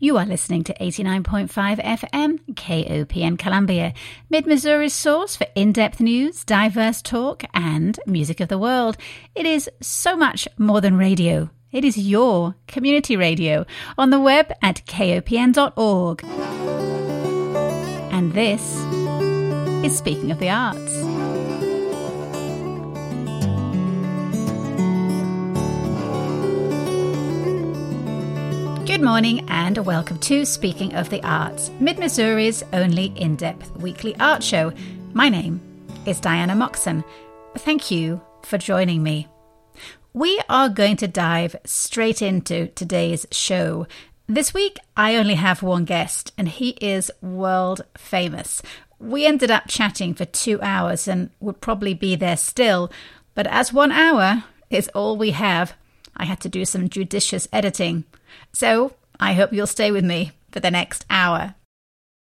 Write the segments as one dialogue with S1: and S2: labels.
S1: You are listening to 89.5 FM KOPN Columbia, Mid Missouri's source for in depth news, diverse talk, and music of the world. It is so much more than radio. It is your community radio on the web at kopn.org. And this is Speaking of the Arts. Good morning and welcome to Speaking of the Arts, Mid Missouri's only in depth weekly art show. My name is Diana Moxon. Thank you for joining me. We are going to dive straight into today's show. This week, I only have one guest, and he is world famous. We ended up chatting for two hours and would probably be there still, but as one hour is all we have, I had to do some judicious editing. So I hope you'll stay with me for the next hour.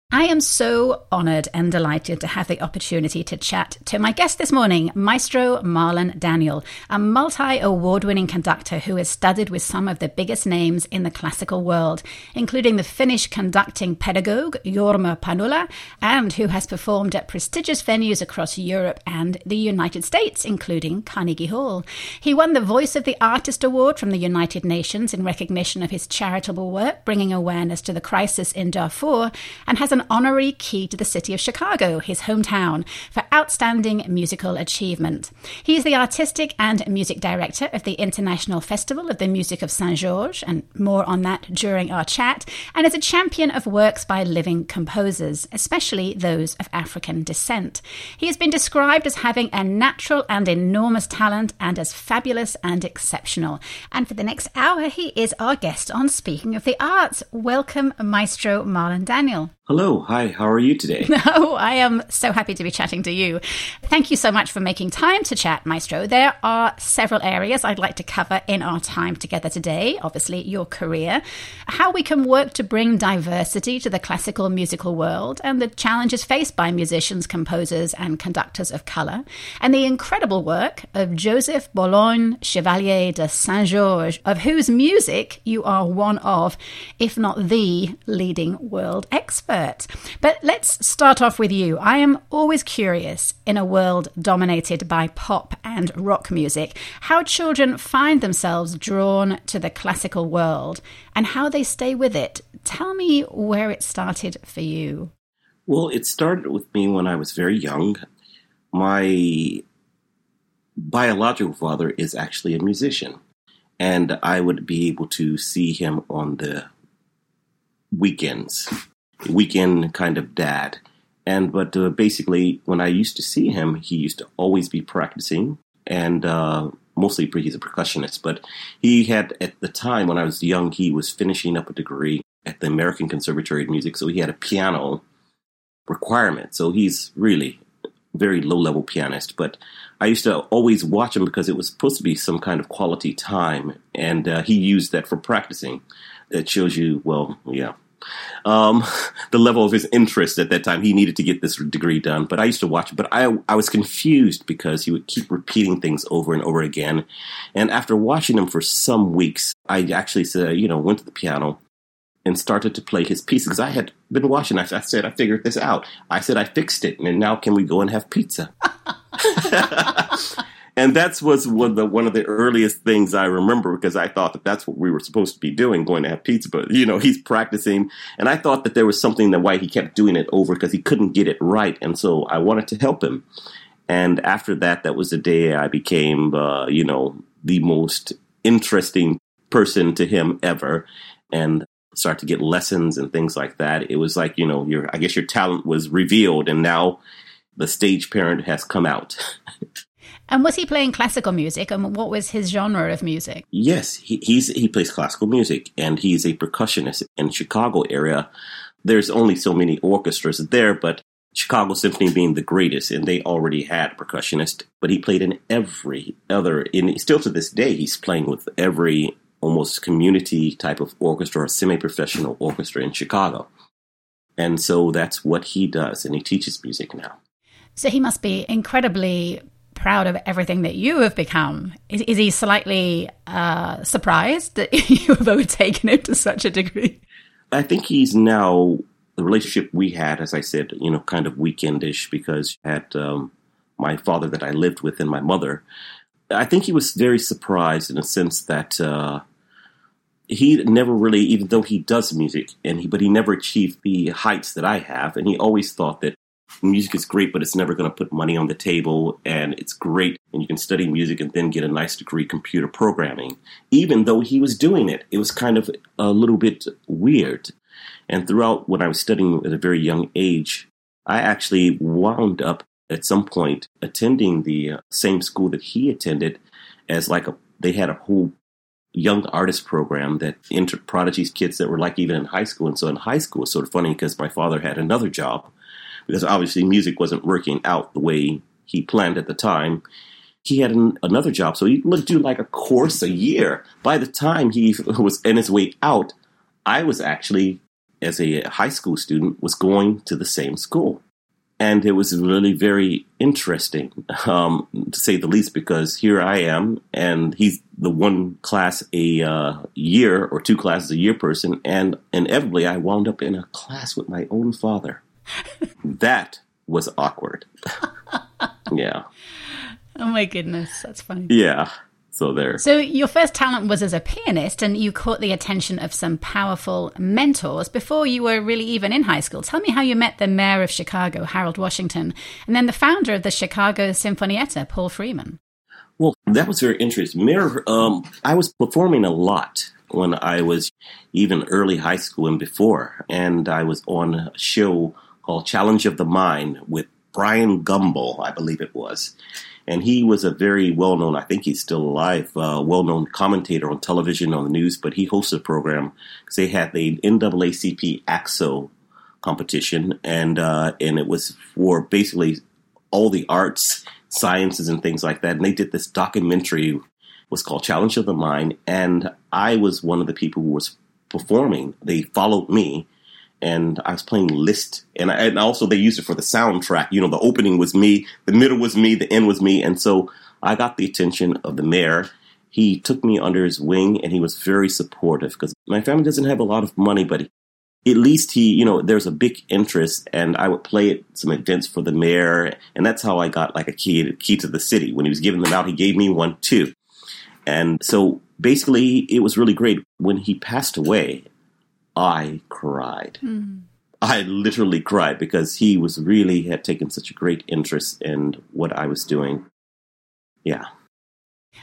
S1: I am so honored and delighted to have the opportunity to chat to my guest this morning, Maestro Marlon Daniel, a multi award winning conductor who has studied with some of the biggest names in the classical world, including the Finnish conducting pedagogue Jorma Panula, and who has performed at prestigious venues across Europe and the United States, including Carnegie Hall. He won the Voice of the Artist Award from the United Nations in recognition of his charitable work bringing awareness to the crisis in Darfur, and has an honorary key to the city of Chicago, his hometown, for outstanding musical achievement. He is the artistic and music director of the International Festival of the Music of Saint Georges, and more on that during our chat, and is a champion of works by living composers, especially those of African descent. He has been described as having a natural and enormous talent and as fabulous and exceptional. And for the next hour, he is our guest on Speaking of the Arts. Welcome, Maestro Marlon Daniel.
S2: Hello, hi, how are you today?
S1: No, I am so happy to be chatting to you. Thank you so much for making time to chat, Maestro. There are several areas I'd like to cover in our time together today. Obviously, your career, how we can work to bring diversity to the classical musical world, and the challenges faced by musicians, composers, and conductors of color, and the incredible work of Joseph Bologne Chevalier de Saint Georges, of whose music you are one of, if not the leading world expert expert. But let's start off with you. I am always curious in a world dominated by pop and rock music how children find themselves drawn to the classical world and how they stay with it. Tell me where it started for you.
S2: Well, it started with me when I was very young. My biological father is actually a musician, and I would be able to see him on the weekends weekend kind of dad. And but uh, basically, when I used to see him, he used to always be practicing, and uh, mostly he's a percussionist. But he had at the time when I was young, he was finishing up a degree at the American Conservatory of Music, so he had a piano requirement. So he's really very low level pianist. But I used to always watch him because it was supposed to be some kind of quality time, and uh, he used that for practicing. That shows you, well, yeah, um, the level of his interest at that time. He needed to get this degree done, but I used to watch. But I, I was confused because he would keep repeating things over and over again. And after watching him for some weeks, I actually said, you know, went to the piano and started to play his piece because I had been watching. I, I said, I figured this out. I said, I fixed it, and now can we go and have pizza? and that's was one of the one of the earliest things I remember because I thought that that's what we were supposed to be doing, going to have pizza. But you know, he's practicing, and I thought that there was something that why he kept doing it over because he couldn't get it right, and so I wanted to help him. And after that, that was the day I became, uh, you know, the most interesting person to him ever, and start to get lessons and things like that. It was like you know, your I guess your talent was revealed, and now the stage parent has come out.
S1: And was he playing classical music? And what was his genre of music?
S2: Yes, he, he's he plays classical music, and he's a percussionist in Chicago area. There's only so many orchestras there, but Chicago Symphony being the greatest, and they already had percussionist. But he played in every other, in still to this day, he's playing with every almost community type of orchestra or semi-professional orchestra in Chicago. And so that's what he does, and he teaches music now.
S1: So he must be incredibly proud of everything that you have become. Is, is he slightly uh, surprised that you have overtaken him to such a degree?
S2: I think he's now the relationship we had, as I said, you know, kind of weekendish because I had um, my father that I lived with and my mother. I think he was very surprised in a sense that uh, he never really, even though he does music, and he, but he never achieved the heights that I have, and he always thought that music is great, but it's never going to put money on the table, and it's great, and you can study music and then get a nice degree computer programming. Even though he was doing it, it was kind of a little bit weird. And throughout when I was studying at a very young age, I actually wound up at some point attending the uh, same school that he attended as like a they had a whole young artist program that entered prodigies kids that were like even in high school and so in high school it's sort of funny because my father had another job because obviously music wasn't working out the way he planned at the time. He had an, another job so he would do like a course a year. By the time he was in his way out i was actually as a high school student was going to the same school. And it was really very interesting, um, to say the least, because here I am, and he's the one class a uh, year or two classes a year person, and inevitably I wound up in a class with my own father. That was awkward. yeah.
S1: Oh my goodness, that's funny.
S2: Yeah. So there.
S1: So your first talent was as a pianist, and you caught the attention of some powerful mentors before you were really even in high school. Tell me how you met the mayor of Chicago, Harold Washington, and then the founder of the Chicago Sinfonietta, Paul Freeman.
S2: Well, that was very interesting. Mayor, um, I was performing a lot when I was even early high school and before, and I was on a show called Challenge of the Mind with Bryant Gumbel, I believe it was and he was a very well known, I think he's still alive, uh, well known commentator on television, on the news, but he hosted a program because they had the NAACP ACT-SO competition, and uh, and it was for basically all the arts, sciences, and things like that. And they did this documentary, it was called Challenge of the Mind, and I was one of the people who was performing. They followed me and I was playing Liszt, and, I, and also they used it for the soundtrack. You know, the opening was me, the middle was me, the end was me, and so I got the attention of the mayor. He took me under his wing, and he was very supportive because my family doesn't have a lot of money, but at least he, you know, there's a big interest, and I would play at some events for the mayor, and that's how I got like a key key to the city. When he was giving them out, he gave me one too, and so basically, it was really great. When he passed away, I cried. Mm. I literally cried because he was really had taken such a great interest in what I was doing. Yeah.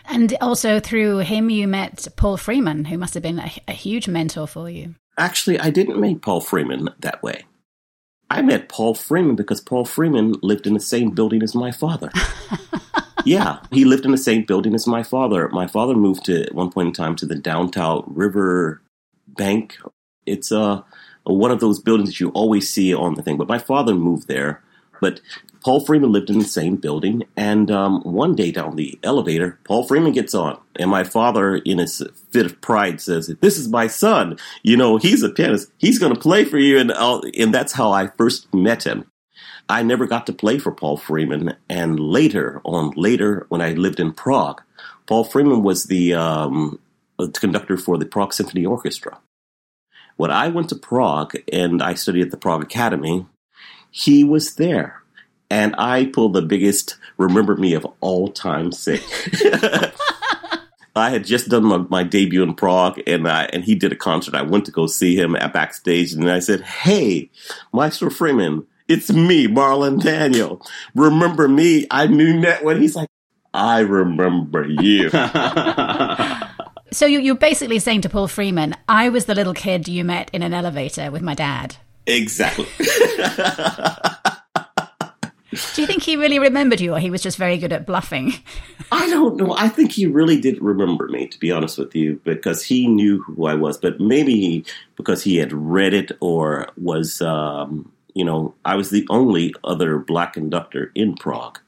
S1: And also through him, you met Paul Freeman, who must have been a, a huge mentor for you.
S2: Actually, I didn't meet Paul Freeman that way. I met Paul Freeman because Paul Freeman lived in the same building as my father. yeah, he lived in the same building as my father. My father moved to at one point in time to the downtown River Bank it's uh, one of those buildings that you always see on the thing. But my father moved there. But Paul Freeman lived in the same building. And um, one day down the elevator, Paul Freeman gets on. And my father, in his fit of pride, says, This is my son. You know, he's a pianist. He's going to play for you. And, and that's how I first met him. I never got to play for Paul Freeman. And later, on later, when I lived in Prague, Paul Freeman was the um, conductor for the Prague Symphony Orchestra. When I went to Prague and I studied at the Prague Academy, he was there. And I pulled the biggest remember me of all time sick. I had just done my, my, debut in Prague, and I, and he did a concert. I went to go see him at backstage, and I said, "Hey, Maestro Freeman, it's me, Marlon Daniel. Remember me? I knew that when he's like, I remember you."
S1: So you're basically saying to Paul Freeman, I was the little kid you met in an elevator with my dad.
S2: Exactly.
S1: Do you think he really remembered you, or he was just very good at bluffing?
S2: I don't know. I think he really did remember me, to be honest with you, because he knew who I was. But maybe because he had read it or was, um, you know, I was the only other black conductor in Prague.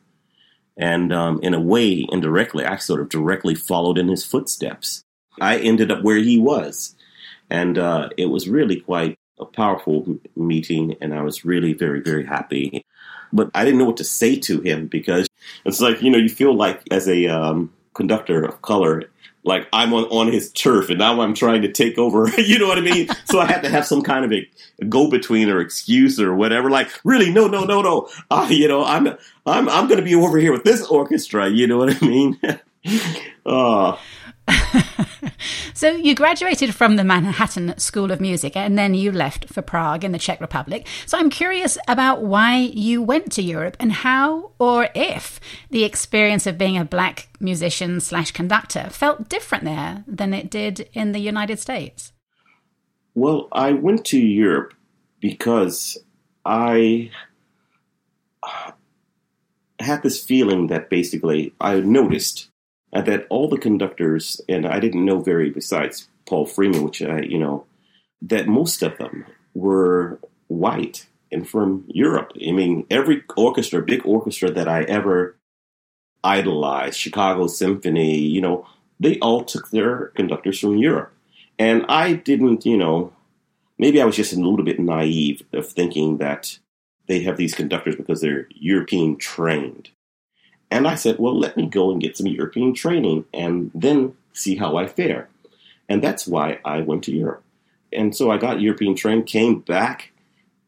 S2: And um, in a way, indirectly, I sort of directly followed in his footsteps. I ended up where he was. And uh, it was really quite a powerful meeting, and I was really very, very happy. But I didn't know what to say to him because it's like, you know, you feel like as a um, conductor of color, like I'm on, on his turf and now I'm trying to take over. you know what I mean? so I had to have some kind of a, go between or excuse or whatever. Like, really, no, no, no, no. Uh, you know, I'm I'm I'm going to be over here with this orchestra. You know what I mean? uh,
S1: so you graduated from the Manhattan School of Music and then you left for Prague in the Czech Republic. So I'm curious about why you went to Europe and how or if the experience of being a black musician slash conductor felt different there than it did in the United States.
S2: Well, I went to Europe because I had this feeling that basically I noticed that all the conductors, and I didn't know very besides Paul Freeman, which I, you know, that most of them were white and from Europe. I mean, every orchestra, big orchestra that I ever idolized, Chicago Symphony, you know, they all took their conductors from Europe. And I didn't, you know, maybe I was just a little bit naive of thinking that they have these conductors because they're European trained. And I said, well, let me go and get some European training and then see how I fare. And that's why I went to Europe. And so I got European trained, came back,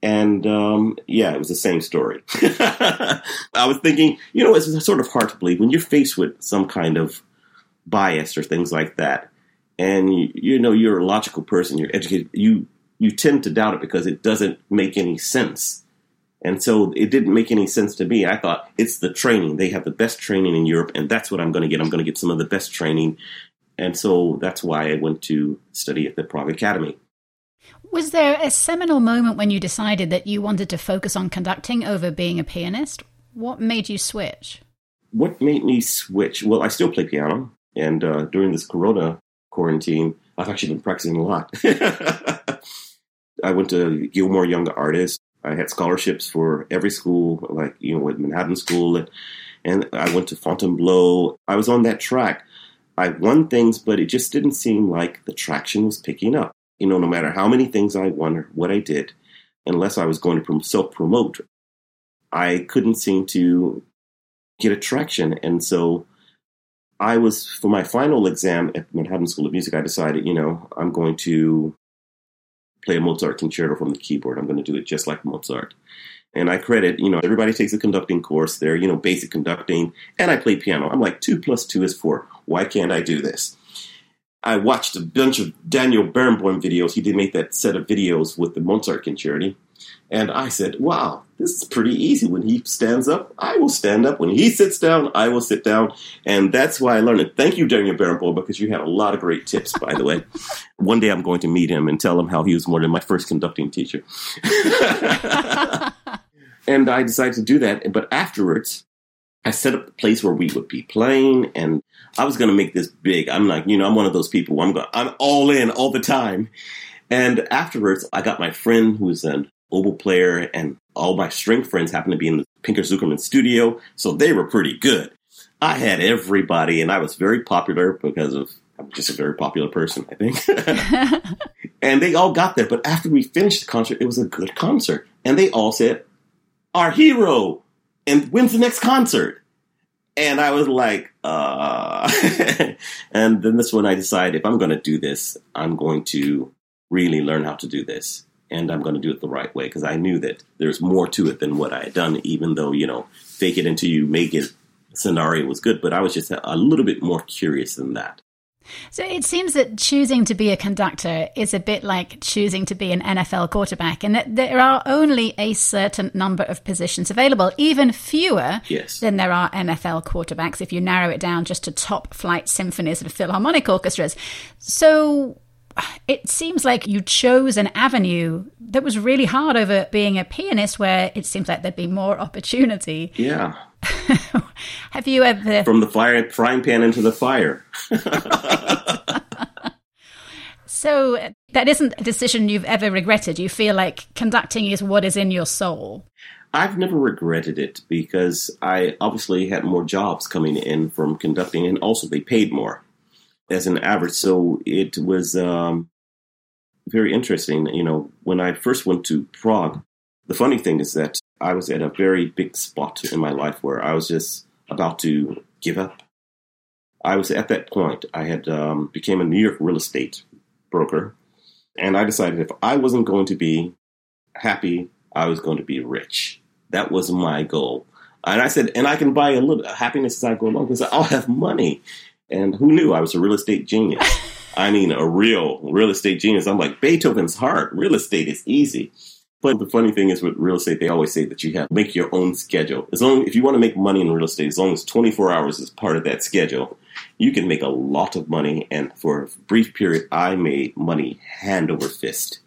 S2: and um, yeah, it was the same story. I was thinking, you know, it's sort of hard to believe when you're faced with some kind of bias or things like that, and you, you know you're a logical person, you're educated, you you tend to doubt it because it doesn't make any sense. And so it didn't make any sense to me. I thought it's the training. They have the best training in Europe, and that's what I'm going to get. I'm going to get some of the best training. And so that's why I went to study at the Prague Academy.
S1: Was there a seminal moment when you decided that you wanted to focus on conducting over being a pianist? What made you switch?
S2: What made me switch? Well, I still play piano. And uh, during this corona quarantine, I've actually been practicing a lot. I went to Gilmore Young Artists I had scholarships for every school, like you know, with Manhattan School, and, and I went to Fontainebleau. I was on that track. I won things, but it just didn't seem like the traction was picking up. You know, no matter how many things I won or what I did, unless I was going to self promote, I couldn't seem to get a traction. And so I was, for my final exam at Manhattan School of Music, I decided, you know, I'm going to play a Mozart concerto from the keyboard. I'm going to do it just like Mozart. And I credit, you know, everybody takes a conducting course there, you know, basic conducting, and I play piano. I'm like, two plus two is four. Why can't I do this? I watched a bunch of Daniel Barenboim videos. He did make that set of videos with the Mozart concerto. And I said, wow, this is pretty easy. When he stands up, I will stand up. When he sits down, I will sit down. And that's why I learned it. Thank you, Daniel Barenboim, because you had a lot of great tips, by the way. One day I'm going to meet him and tell him how he was more than my first conducting teacher. and I decided to do that. But afterwards, I set up a place where we would be playing, and I was going to make this big. I'm like, you know, I'm one of those people. I'm going, I'm all in all the time. And afterwards, I got my friend who's an oboe player, and all my string friends happened to be in the Pinchas Zukerman studio, so they were pretty good. I had everybody, and I was very popular because of I'm just a very popular person, I think. and they all got there, but after we finished the concert, it was a good concert, and they all said, "Our hero," and when's the next concert? And I was like, uh. and then this one I decided if I'm going to do this, I'm going to really learn how to do this and I'm going to do it the right way because I knew that there's more to it than what I had done, even though, you know, fake it until you make it scenario was good. But I was just a little bit more curious than that.
S1: So it seems that choosing to be a conductor is a bit like choosing to be an NFL quarterback, and that there are only a certain number of positions available, even fewer
S2: yes.
S1: than there are NFL quarterbacks if you narrow it down just to top flight symphonies and philharmonic orchestras. So it seems like you chose an avenue that was really hard over being a pianist, where it seems like there'd be more opportunity.
S2: Yeah.
S1: Have you ever
S2: from the fire frying pan into the fire?
S1: so that isn't a decision you've ever regretted. You feel like conducting is what is in your soul.
S2: I've never regretted it because I obviously had more jobs coming in from conducting, and also they paid more as an average. So it was um, very interesting. You know, when I first went to Prague, the funny thing is that I was at a very big spot in my life where I was just about to give up. I was at that point. I had um, became a New York real estate broker, and I decided if I wasn't going to be happy, I was going to be rich. That was my goal. And I said, and I can buy a little happiness as I go along because I'll have money. And who knew I was a real estate genius? I mean, a real real estate genius. I'm like Beethoven's heart. Real estate is easy. But the funny thing is with real estate, they always say that you have to make your own schedule. As long if you want to make money in real estate, as long as 24 hours is part of that schedule, you can make a lot of money. And for a brief period, I made money hand over fist.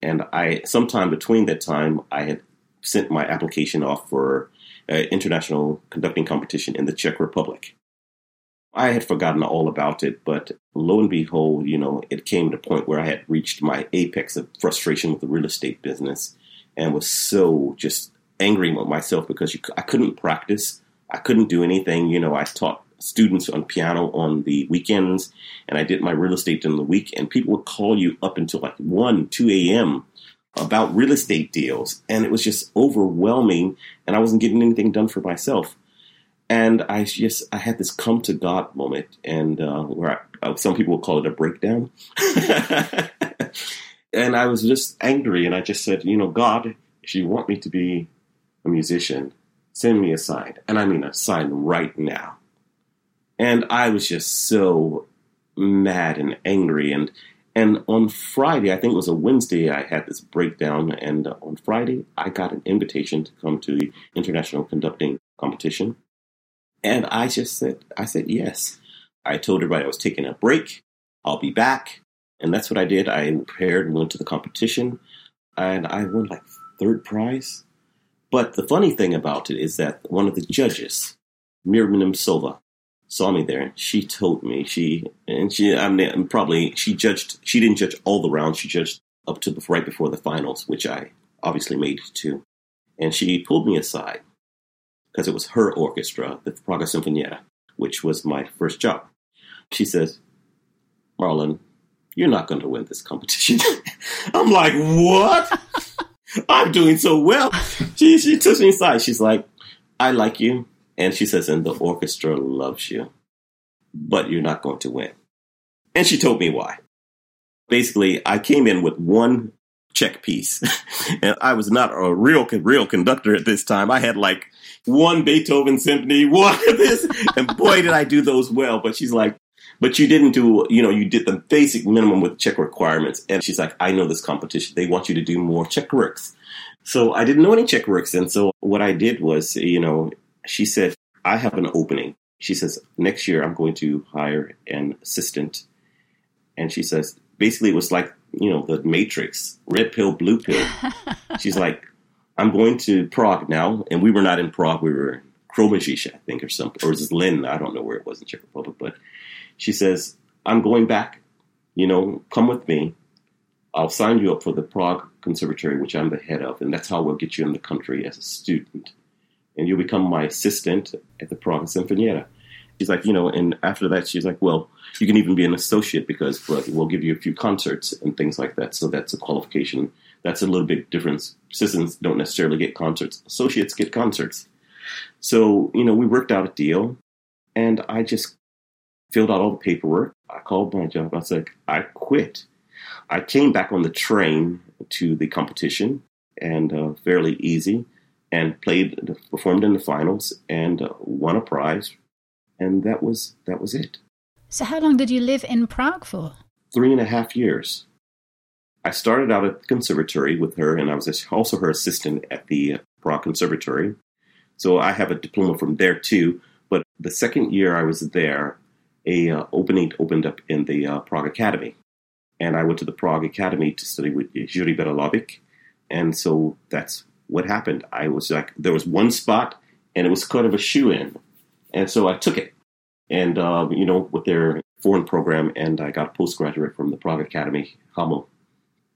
S2: And I, sometime between that time, I had sent my application off for an international conducting competition in the Czech Republic. I had forgotten all about it, but lo and behold, you know, it came to a point where I had reached my apex of frustration with the real estate business and was so just angry with myself because you, I couldn't practice. I couldn't do anything. You know, I taught students on piano on the weekends and I did my real estate in the week and people would call you up until like 1, 2 a.m. about real estate deals. And it was just overwhelming and I wasn't getting anything done for myself and I just I had this come to God moment, and uh, where I, uh, some people will call it a breakdown. and I was just angry, and I just said, you know, God, if you want me to be a musician, send me a sign, and I mean a sign right now. And I was just so mad and angry, and and on Friday, I think it was a Wednesday, I had this breakdown, and on Friday, I got an invitation to come to the international conducting competition and I just said, I said yes. I told everybody I was taking a break. I'll be back. And that's what I did. I prepared and went to the competition. And I won like third prize. But the funny thing about it is that one of the judges, Miriam Silva, saw me there. She told me she and she I mean probably she judged she didn't judge all the rounds. She judged up to the, right before the finals, which I obviously made too. And she pulled me aside because it was her orchestra, the Praga Sinfonietta, which was my first job. She says, Marlon, you're not going to win this competition. I'm like, what? I'm doing so well. She, she took me aside. She's like, I like you. And she says, and the orchestra loves you, but you're not going to win. And she told me why. Basically, I came in with one check piece, and I was not a real, real conductor at this time. I had like one Beethoven symphony, one of this, and boy, did I do those well. But she's like, but you didn't do, you know, you did the basic minimum with Czech requirements. And she's like, I know this competition. They want you to do more Czech works. So I didn't know any Czech works. And so what I did was, you know, she said, I have an opening. She says, next year I'm going to hire an assistant. And she says, basically it was like, you know, the Matrix, red pill, blue pill. she's like, I'm going to Prague now, and we were not in Prague. We were in Kroměříž, I think, or something, or Zlín? I don't know where it was in Czech Republic. But she says, "I'm going back. You know, come with me. I'll sign you up for the Prague Conservatory, which I'm the head of, and that's how we'll get you in the country as a student, and you'll become my assistant at the Prague Sinfonietta." She's like, you know, and after that, she's like, well, you can even be an associate because we'll give you a few concerts and things like that. So that's a qualification that's a little bit different. Assistants don't necessarily get concerts. Associates get concerts. So, you know, we worked out a deal and I just filled out all the paperwork. I called my job. I said, I quit. I came back on the train to the competition and uh, fairly easy and played, performed in the finals and uh, won a prize. And that was, that was it.
S1: So how long did you live in Prague for?
S2: Three and a half years. I started out at the conservatory with her, and I was also her assistant at the Prague Conservatory. So I have a diploma from there too. But the second year I was there, a uh, opening opened up in the uh, Prague Academy, and I went to the Prague Academy to study with Jiří Berelovich, and so that's what happened. I was like, there was one spot, and it was kind of a shoe in, and so I took it, and uh, you know, with their foreign program, and I got a postgraduate from the Prague Academy, Hameln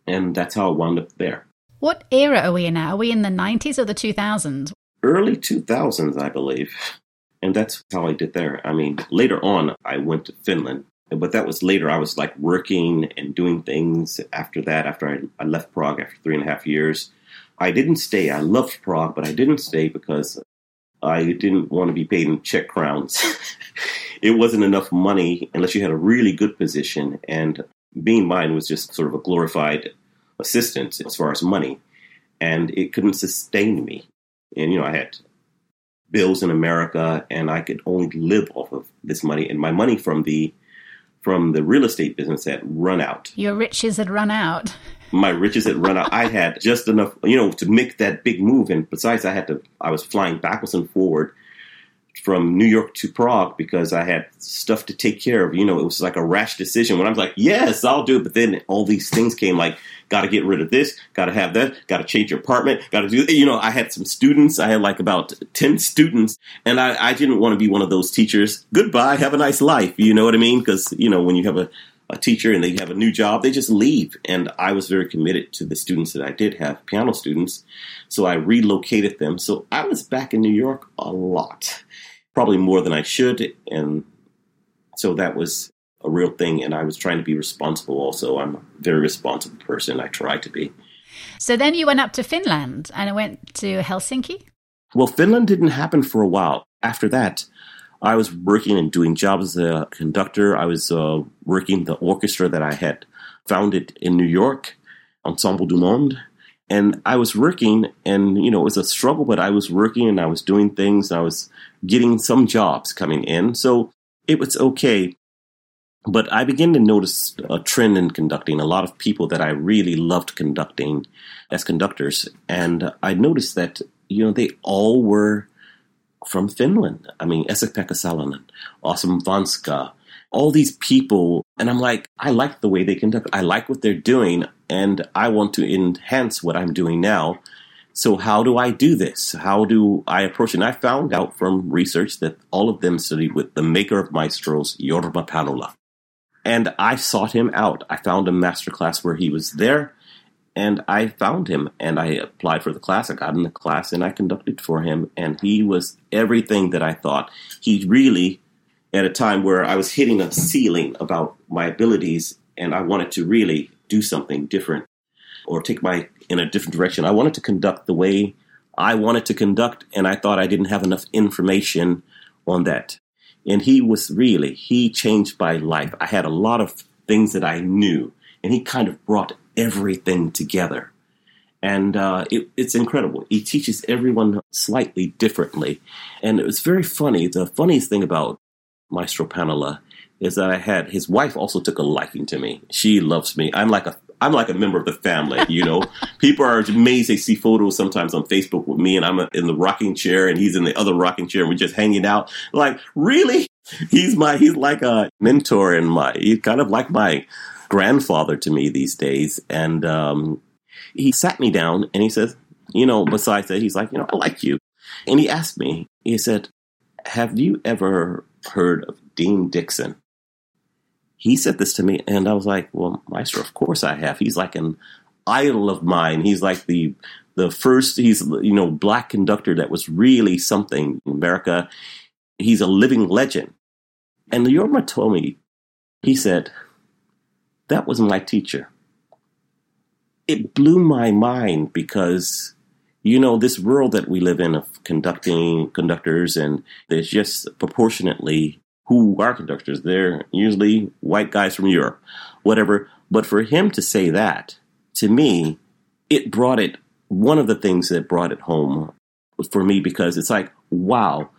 S2: and that's how I wound up there.
S1: What era are we in now? Are we in the 90s or the 2000s?
S2: Early 2000s, I believe. And that's how I did there. I mean, later on, I went to Finland, but that was later. I was like working and doing things after that, after I, I left Prague after three and a half years. I didn't stay. I loved Prague, but I didn't stay because I didn't want to be paid in Czech crowns. it wasn't enough money unless you had a really good position. And being mine was just sort of a glorified assistant as far as money. And it couldn't sustain me. And, you know, I had bills in America and I could only live off of this money. And my money from the from the real estate business had run out.
S1: Your riches had run out.
S2: My riches had run out. I had just enough, you know, to make that big move. And besides, I had to, I was flying backwards and forward from New York to Prague because I had stuff to take care of. You know, it was like a rash decision when I was like, yes, I'll do it. But then all these things came like, got to get rid of this, got to have that, got to change your apartment, got to do, you know, I had some students. I had like about 10 students and I, I didn't want to be one of those teachers. Goodbye. Have a nice life. You know what I mean? Because, you know, when you have a, a teacher and they have a new job, they just leave. And I was very committed to the students that I did have, piano students. So I relocated them. So I was back in New York a lot probably more than I should. And so that was a real thing. And I was trying to be responsible also. I'm a very responsible person. I try to be.
S1: So then you went up to Finland and I went to Helsinki?
S2: Well, Finland didn't happen for a while. After that, I was working and doing jobs as a conductor. I was uh, working the orchestra that I had founded in New York, Ensemble du Monde. And I was working, and you know, it was a struggle, but I was working and I was doing things. I was getting some jobs coming in. So it was okay. But I began to notice a trend in conducting. A lot of people that I really loved conducting as conductors. And I noticed that, you know, they all were from Finland. I mean, Esa-Pekka Salonen, Osmo Vänskä, all these people. And I'm like, I like the way they conduct. I like what they're doing. And I want to enhance what I'm doing now. So how do I do this? How do I approach it? And I found out from research that all of them studied with the maker of maestros, Jorma Panula. And I sought him out. I found a master class where he was there and I found him and I applied for the class. I got in the class and I conducted for him and he was everything that I thought. He really, at a time where I was hitting a ceiling about my abilities and I wanted to really do something different or take my in a different direction. I wanted to conduct the way I wanted to conduct, and I thought I didn't have enough information on that. And he was really, he changed my life. I had a lot of things that I knew, and he kind of brought everything together. And uh, it, it's incredible. He teaches everyone slightly differently. And it was very funny. The funniest thing about Maestro Panula is that I had his wife also took a liking to me. She loves me. I'm like a I'm like a member of the family, you know. People are amazed. They see photos sometimes on Facebook with me, and I'm in the rocking chair, and he's in the other rocking chair, and we're just hanging out. Like, really? He's my, he's like a mentor, and my, he's kind of like my grandfather to me these days. And um, he sat me down, and he says, you know, besides that, he's like, you know, I like you. And he asked me, he said, Have you ever heard of Dean Dixon? He said this to me, and I was like, "Well, Maestro, of course I have." He's like an idol of mine. He's like the the first. He's you know black conductor that was really something in America. He's a living legend. And the Jorma told me, he said, "That was my teacher." It blew my mind because you know this world that we live in of conducting conductors and there's just proportionately who are conductors. They're usually white guys from Europe, whatever. But for him to say that, to me, it brought it, one of the things that brought it home for me because it's like, wow,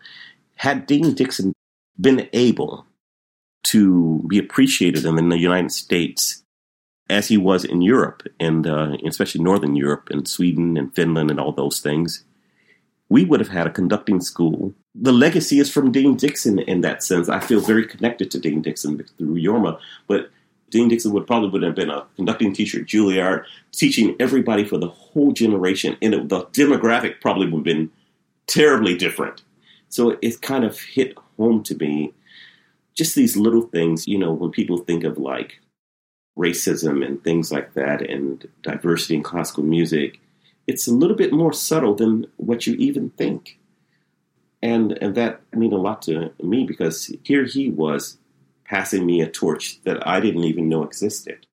S2: had Dean Dixon been able to be appreciated in the United States as he was in Europe, and uh, especially Northern Europe and Sweden and Finland and all those things, we would have had a conducting school. The legacy is from Dean Dixon in that sense. I feel very connected to Dean Dixon through Jorma, but Dean Dixon would probably would have been a conducting teacher at Juilliard, teaching everybody for the whole generation, and it, the demographic probably would have been terribly different. So it kind of hit home to me. Just these little things, you know, when people think of like racism and things like that, and diversity in classical music, it's a little bit more subtle than what you even think. And, and that mean a lot to me because here he was passing me a torch that I didn't even know existed.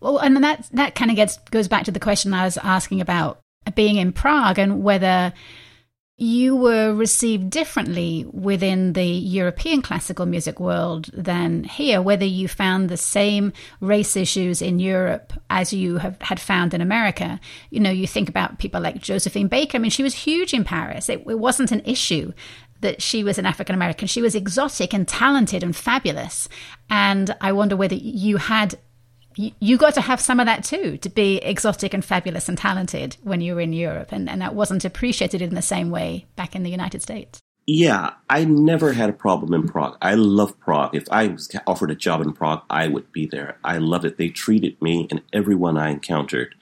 S1: Well, and that that kind of gets goes back to the question I was asking about being in Prague and whether you were received differently within the European classical music world than here, whether you found the same race issues in Europe as you have had found in America. You know, you think about people like Josephine Baker. I mean, she was huge in Paris. It, it wasn't an issue that she was an African American. She was exotic and talented and fabulous. And I wonder whether you had you, got to have some of that too, to be exotic and fabulous and talented when you were in Europe, and, and that wasn't appreciated in the same way back in the United States.
S2: Yeah, I never had a problem in Prague. I love Prague. If I was offered a job in Prague, I would be there. I loved it. They treated me and everyone I encountered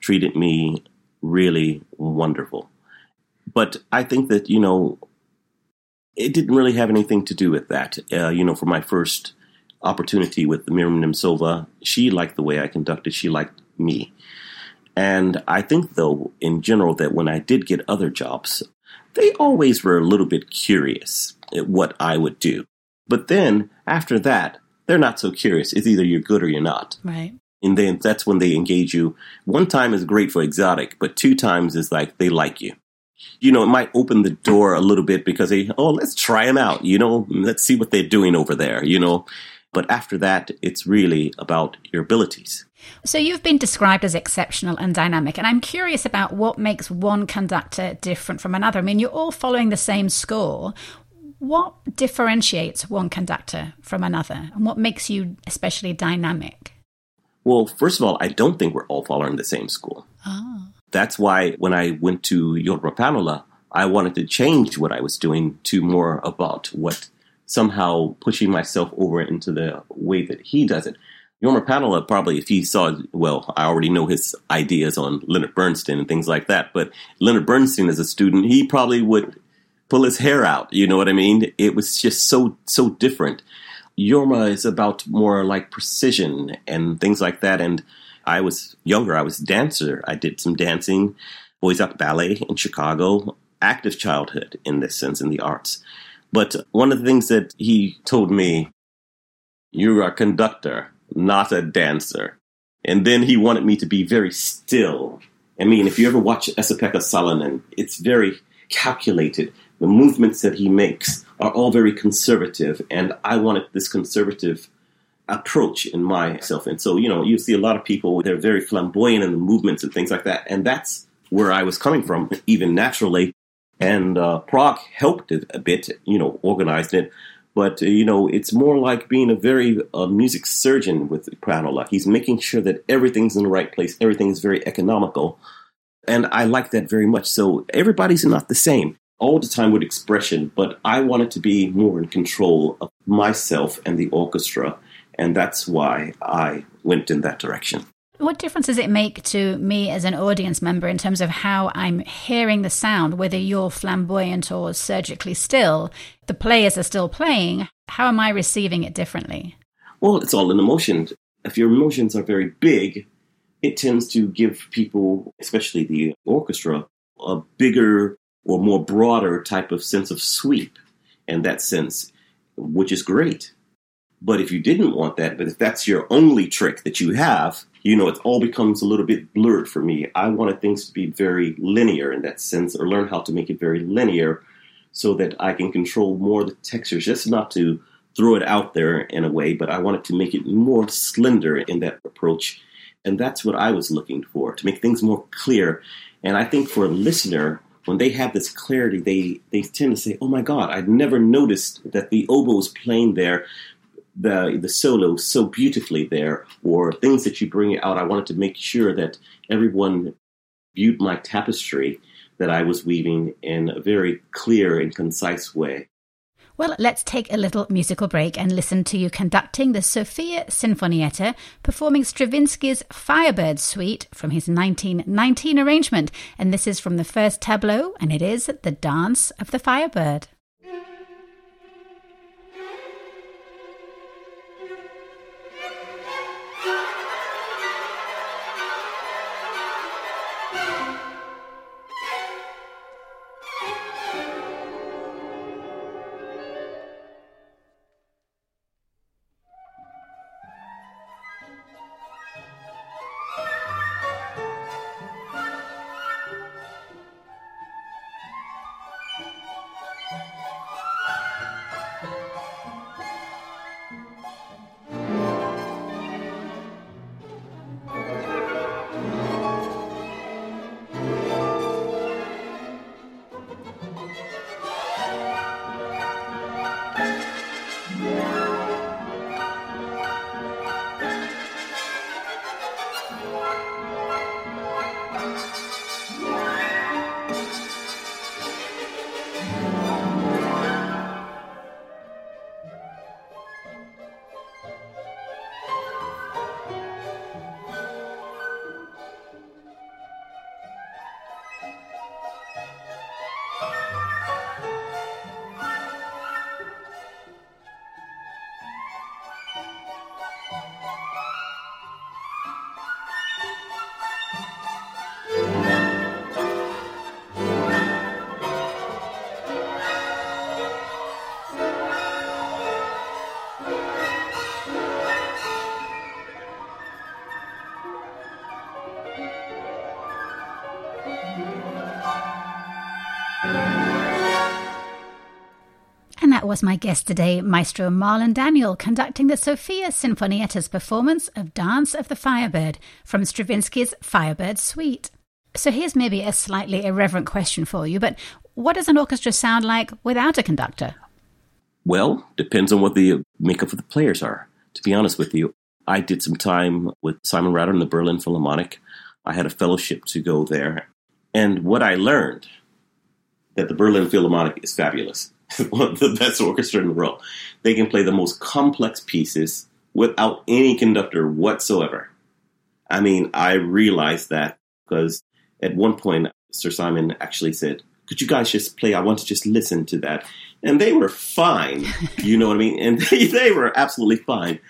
S2: treated me really wonderful. But I think that, you know, it didn't really have anything to do with that. Uh, you know, for my first opportunity with Miriam Němcová. She liked the way I conducted. She liked me. And I think, though, in general, that when I did get other jobs, they always were a little bit curious at what I would do. But then after that, they're not so curious. It's either you're good or you're not.
S1: Right.
S2: And then that's when they engage you. One time is great for exotic, but two times is like they like you. You know, it might open the door a little bit because they, oh, let's try them out. You know, let's see what they're doing over there. You know, but after that, it's really about your abilities.
S1: So you've been described as exceptional and dynamic, and I'm curious about what makes one conductor different from another. I mean, you're all following the same score. What differentiates one conductor from another, and what makes you especially dynamic?
S2: Well, first of all, I don't think we're all following the same school. Oh. Ah. That's why when I went to Jorma Panula, I wanted to change what I was doing to more about what somehow pushing myself over into the way that he does it. Jorma Panula probably, if he saw, well, I already know his ideas on Leonard Bernstein and things like that, but Leonard Bernstein as a student, he probably would pull his hair out. You know what I mean? It was just so, so different. Jorma is about more like precision and things like that. And I was younger, I was dancer. I did some dancing, Boys Up Ballet in Chicago, active childhood in this sense in the arts. But one of the things that he told me, you're a conductor, not a dancer. And then he wanted me to be very still. I mean, if you ever watch Esa-Pekka Salonen, it's very calculated. The movements that he makes are all very conservative, and I wanted this conservative approach in myself. And so, you know, you see a lot of people, they're very flamboyant in the movements and things like that. And that's where I was coming from, even naturally. And uh, Prague helped it a bit, you know, organized it. But, uh, you know, it's more like being a very uh, music surgeon with Panula. He's making sure that everything's in the right place, everything's very economical. And I like that very much. So everybody's not the same all the time with expression, but I wanted to be more in control of myself and the orchestra. And that's why I went in that direction.
S1: What difference does it make to me as an audience member in terms of how I'm hearing the sound, whether you're flamboyant or surgically still? The players are still playing. How am I receiving it differently?
S2: Well, it's all in emotion. If your emotions are very big, it tends to give people, especially the orchestra, a bigger or more broader type of sense of sweep in that sense, which is great. But if you didn't want that, but if that's your only trick that you have, you know, it all becomes a little bit blurred for me. I wanted things to be very linear in that sense, or learn how to make it very linear so that I can control more the textures, just not to throw it out there in a way, but I wanted to make it more slender in that approach. And that's what I was looking for, to make things more clear. And I think for a listener, when they have this clarity, they, they tend to say, Oh my God, I'd never noticed that the oboe is playing there the the solo so beautifully there, or things that you bring out. I wanted to make sure that everyone viewed my tapestry that I was weaving in a very clear and concise way.
S1: Well, let's take a little musical break and listen to you conducting the Sofia Sinfonietta, performing Stravinsky's Firebird Suite from his 1919 arrangement. And this is from the first tableau, and it is The Dance of the Firebird. Was my guest today, Maestro Marlon Daniel, conducting the Sophia Sinfonietta's performance of Dance of the Firebird from Stravinsky's Firebird Suite. So here's maybe a slightly irreverent question for you, but what does an orchestra sound like without a conductor?
S2: Well, depends on what the makeup of the players are. To be honest with you, I did some time with Simon Rattle in the Berlin Philharmonic. I had a fellowship to go there. And what I learned that the Berlin Philharmonic is fabulous. one of the best orchestra in the world. They can play the most complex pieces without any conductor whatsoever. I mean, I realized that because at one point, Sir Simon actually said, Could you guys just play? I want to just listen to that. And they were fine. you know what I mean? And they, they were absolutely fine.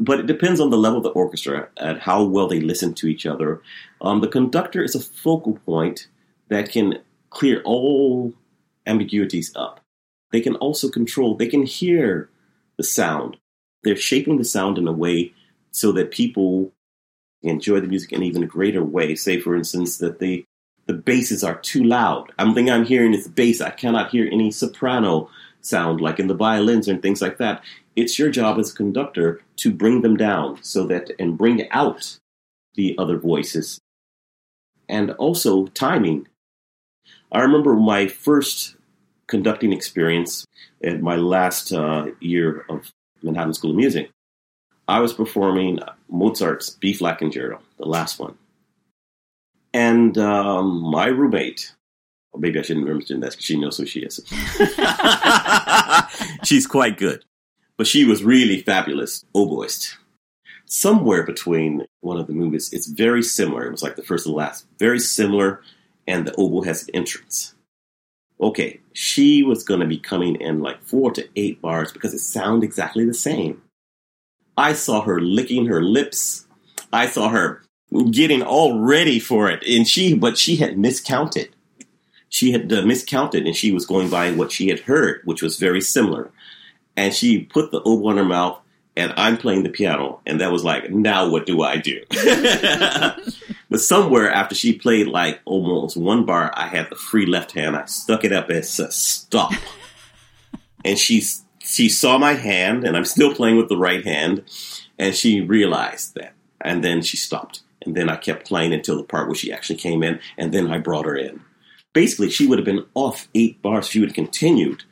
S2: But it depends on the level of the orchestra and how well they listen to each other. Um, the conductor is a focal point that can clear all ambiguities up. They can also control, they can hear the sound. They're shaping the sound in a way so that people enjoy the music in even greater way. Say, for instance, that the the basses are too loud. I'm thing I'm hearing is the bass. I cannot hear any soprano sound like in the violins and things like that. It's your job as a conductor to bring them down so that and bring out the other voices. And also timing. I remember my first conducting experience at my last uh, year of Manhattan School of Music. I was performing Mozart's B flat concerto, the last one. And um, my roommate, or maybe I shouldn't mention that because she knows who she is. She's quite good, but she was really fabulous oboist. Somewhere between one of the movies, it's very similar. It was like the first and the last, very similar, and the oboe has an entrance okay, she was going to be coming in like four to eight bars because it sounded exactly the same. I saw her licking her lips. I saw her getting all ready for it, and she, but she had miscounted. She had uh, miscounted, and she was going by what she had heard, which was very similar. And she put the oboe in her mouth, and I'm playing the piano, and that was like, now what do I do? but somewhere after she played like almost one bar, I had the free left hand. I stuck it up as a stop, and she she saw my hand, and I'm still playing with the right hand, and she realized that, and then she stopped, and then I kept playing until the part where she actually came in, and then I brought her in. Basically, she would have been off eight bars. She would have continued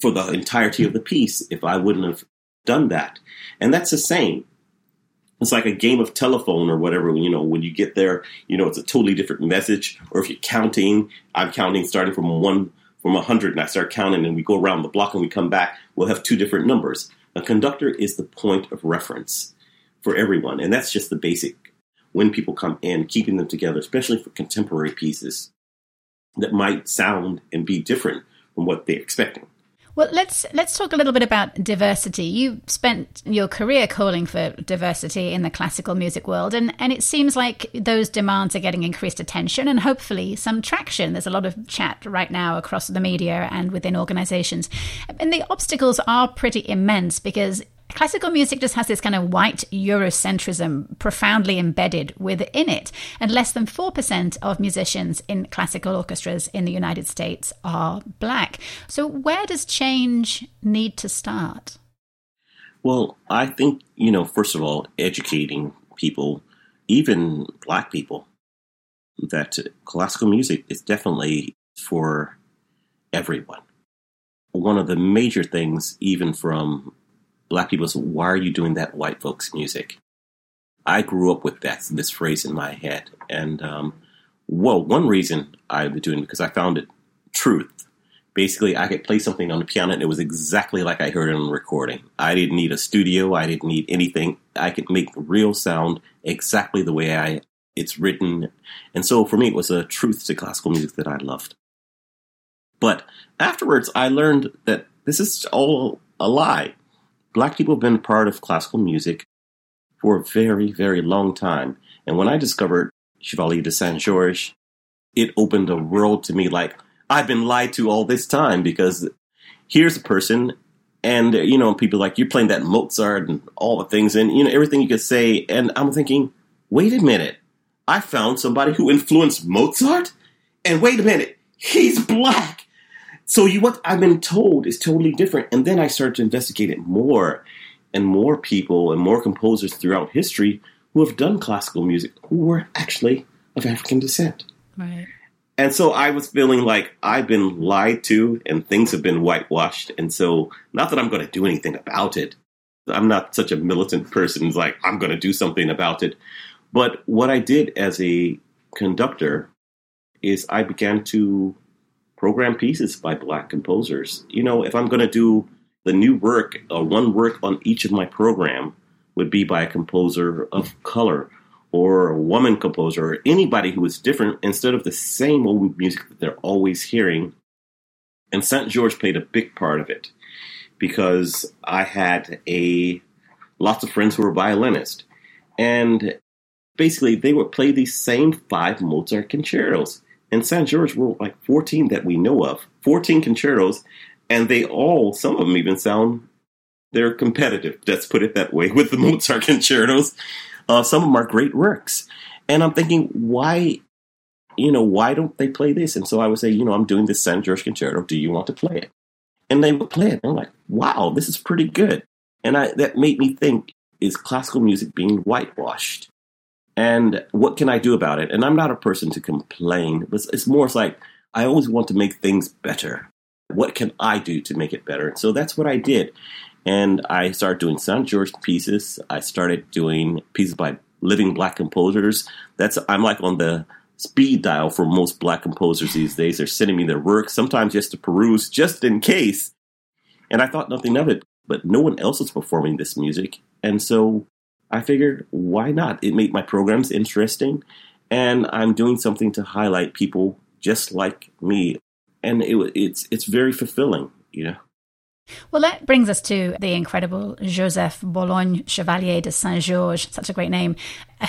S2: for the entirety of the piece if I wouldn't have done that. And that's the same. It's like a game of telephone or whatever. You know, when you get there, you know, it's a totally different message. Or if you're counting, I'm counting starting from one from a hundred, and I start counting, and we go around the block and we come back. We'll have two different numbers. A conductor is the point of reference for everyone, and that's just the basic. When people come in, keeping them together, especially for contemporary pieces that might sound and be different from what they're expecting.
S1: Well, let's let's talk a little bit about diversity. You spent your career calling for diversity in the classical music world, and, and it seems like those demands are getting increased attention and hopefully some traction. There's a lot of chat right now across the media and within organizations. And the obstacles are pretty immense because classical music just has this kind of white Eurocentrism profoundly embedded within it. And less than 4% of musicians in classical orchestras in the United States are black. So, where does change need to start?
S2: Well, I think, you know, first of all, educating people, even black people, that classical music is definitely for everyone. One of the major things, even from black people why are you doing that white folks music? I grew up with that this phrase in my head, and um, well, one reason I was doing it because I found it truth. Basically, I could play something on the piano and it was exactly like I heard it on recording. I didn't need a studio. I didn't need anything. I could make real sound exactly the way I it's written, and so for me, it was a truth to classical music that I loved. But afterwards, I learned that this is all a lie black people have been part of classical music for a very, very long time. And when I discovered Chevalier de Saint Georges, it opened a world to me like I've been lied to all this time because here's a person and you know people like you're playing that Mozart and all the things and you know everything you could say and I'm thinking wait a minute I found somebody who influenced Mozart And wait a minute, he's black. So you what I've been told is totally different. And then I started to investigate it more and more people and more composers throughout history who have done classical music who were actually of African descent.
S1: Right.
S2: And so I was feeling like I've been lied to and things have been whitewashed. And so, not that I'm going to do anything about it. I'm not such a militant person, it's like I'm going to do something about it. But what I did as a conductor is I began to program pieces by black composers. You know, if I'm going to do the new work, uh, one work on each of my program would be by a composer of color or a woman composer or anybody who is different instead of the same old music that they're always hearing. And St. George played a big part of it because I had a lots of friends who were violinists. And basically they would play these same five Mozart concertos. And St. George were like 14 that we know of, 14 concertos, and they all, some of them even sound, they're competitive, let's put it that way, with the Mozart concertos. Uh, some of them are great works. And I'm thinking, why, you know, why don't they play this? And so I would say, you know, I'm doing this St. George concerto. Do you want to play it? And they would play it. And I'm like, wow, this is pretty good. And I, that made me think, is classical music being whitewashed? And what can I do about it? And I'm not a person to complain, but it's more like I always want to make things better. What can I do to make it better? So that's what I did. And I started doing St. George pieces. I started doing pieces by living black composers. That's I'm like on the speed dial for most black composers these days. They're sending me their work, sometimes just to peruse, just in case. And I thought nothing of it, but no one else was performing this music. And so I figured, why not? It made my programs interesting, and I'm doing something to highlight people just like me, and it, it's it's very fulfilling, you know.
S1: Well, that brings us to the incredible Joseph Bologne Chevalier de Saint Georges, such a great name,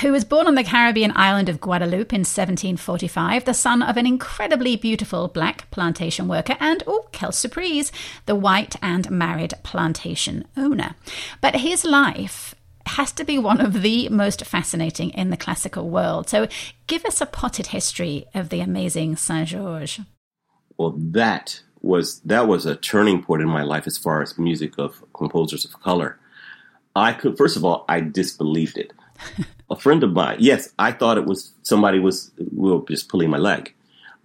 S1: who was born on the Caribbean island of Guadeloupe in 1745, the son of an incredibly beautiful black plantation worker and, oh, quelle surprise, the white and married plantation owner. But his life has to be one of the most fascinating in the classical world. So give us a potted history of the amazing Saint Georges.
S2: Well, that was that was a turning point in my life as far as music of composers of color. I could first of all, I disbelieved it. a friend of mine, yes, I thought it was somebody was well, just pulling my leg.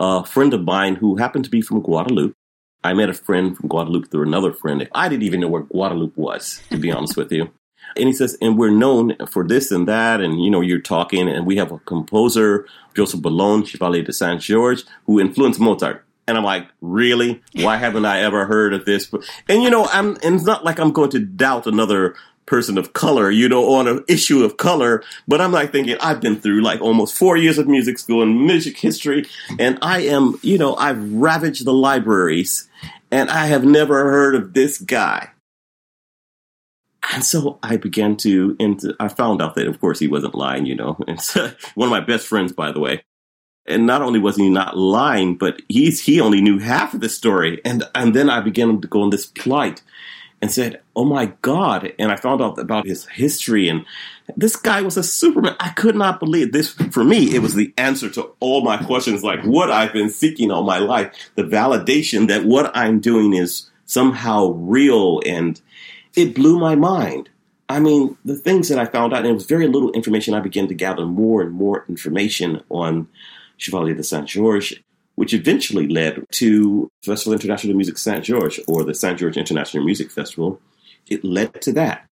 S2: A friend of mine who happened to be from Guadeloupe. I met a friend from Guadeloupe through another friend. I didn't even know where Guadeloupe was, to be honest with you. And he says, and we're known for this and that. And, you know, you're talking, and we have a composer, Joseph Bologne, Chevalier de Saint George, who influenced Mozart. And I'm like, really? Why haven't I ever heard of this? And, you know, I'm, and it's not like I'm going to doubt another person of color, you know, on an issue of color. But I'm like thinking, I've been through like almost four years of music school and music history, and I am, you know, I've ravaged the libraries, and I have never heard of this guy. And so I began to, and I found out that, of course, he wasn't lying, you know. And so, one of my best friends, by the way. And not only was he not lying, but he's he only knew half of the story. And and then I began to go on this plight and said, "Oh my God!" And I found out about his history, and this guy was a Superman. I could not believe this. For me, it was the answer to all my questions, like what I've been seeking all my life, the validation that what I'm doing is somehow real and it blew my mind. I mean, the things that I found out, and it was very little information, I began to gather more and more information on Chevalier de Saint Georges, which eventually led to Festival International de Musique Saint Georges, or the Saint George International Music Festival. It led to that.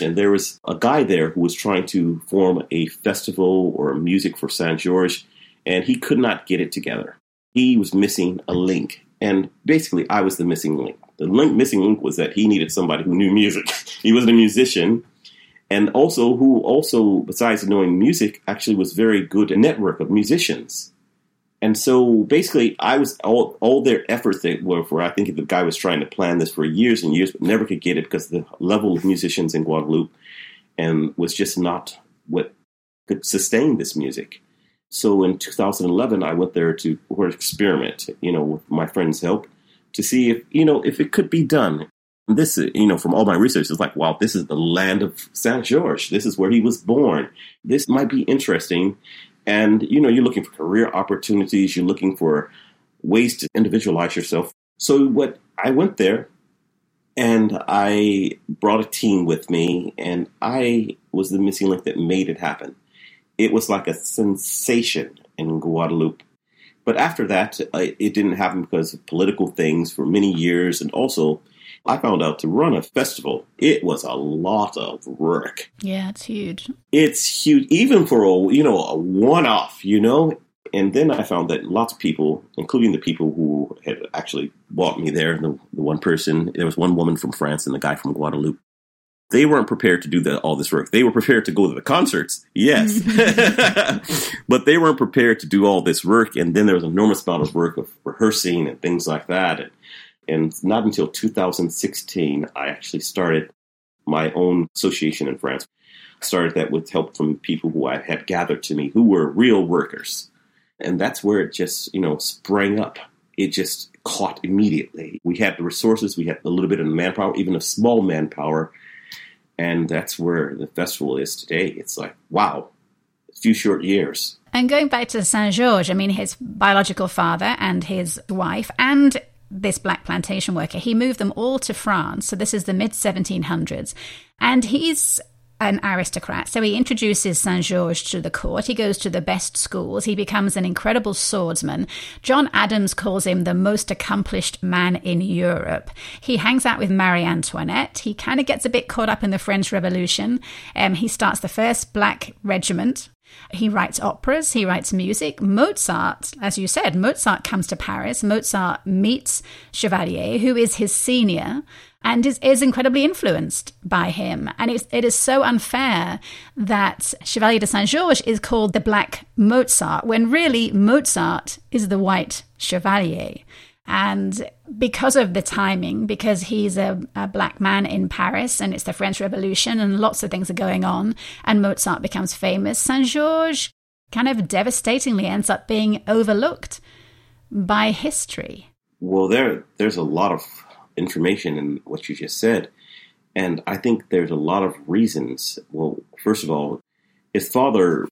S2: And there was a guy there who was trying to form a festival or music for Saint George, and he could not get it together. He was missing a link. And basically, I was the missing link. The link, missing link was that he needed somebody who knew music. he wasn't a musician, and also who also, besides knowing music, actually was very good a network of musicians. And so basically, I was all all their efforts were for. I think the guy was trying to plan this for years and years, but never could get it because the level of musicians in Guadeloupe and was just not what could sustain this music. So in 2011, I went there to experiment, you know, with my friend's help, to see if you know if it could be done. This, you know, from all my research, is like, wow, this is the land of Saint George. This is where he was born. This might be interesting. And, you know, you're looking for career opportunities, you're looking for ways to individualize yourself. So, what I went there and I brought a team with me, and I was the missing link that made it happen. It was like a sensation in Guadeloupe. But after that, uh, it didn't happen because of political things for many years, and also I found out to run a festival, it was a lot of work.
S1: Yeah, it's huge.
S2: It's huge, even for a you know a one-off. You know, and then I found that lots of people, including the people who had actually bought me there, the, the one person, there was one woman from France and the guy from Guadeloupe. They weren't prepared to do the, all this work. They were prepared to go to the concerts, yes, mm-hmm. but they weren't prepared to do all this work. And then there was an enormous amount of work of rehearsing and things like that. And, and not until 2016, I actually started my own association in France. I started that with help from people who I had gathered to me who were real workers and that's where it just, you know, sprang up. It just caught immediately. We had the resources, we had a little bit of manpower, even a small manpower. And that's where the festival is today. It's like, wow, a few short years.
S1: And going back to Saint Georges, I mean, his biological father and his wife and this black plantation worker, he moved them all to France. So this is the mid 1700s. And he's an aristocrat. So he introduces Saint Georges to the court. He goes to the best schools. He becomes an incredible swordsman. John Adams calls him the most accomplished man in Europe. He hangs out with Marie Antoinette. He kind of gets a bit caught up in the French Revolution. Um, he starts the first black regiment. He writes operas, he writes music. Mozart, as you said, Mozart comes to Paris. Mozart meets Chevalier, who is his senior and is, is incredibly influenced by him. And it's, it is so unfair that Chevalier de Saint Georges is called the Black Mozart, when really Mozart is the White Chevalier. And because of the timing, because he's a, a, black man in Paris and it's the French Revolution and lots of things are going on, and Mozart becomes famous, Saint Georges kind of devastatingly ends up being overlooked by history.
S2: Well, there there's a lot of information in what you just said. And I think there's a lot of reasons. Well, first of all, his father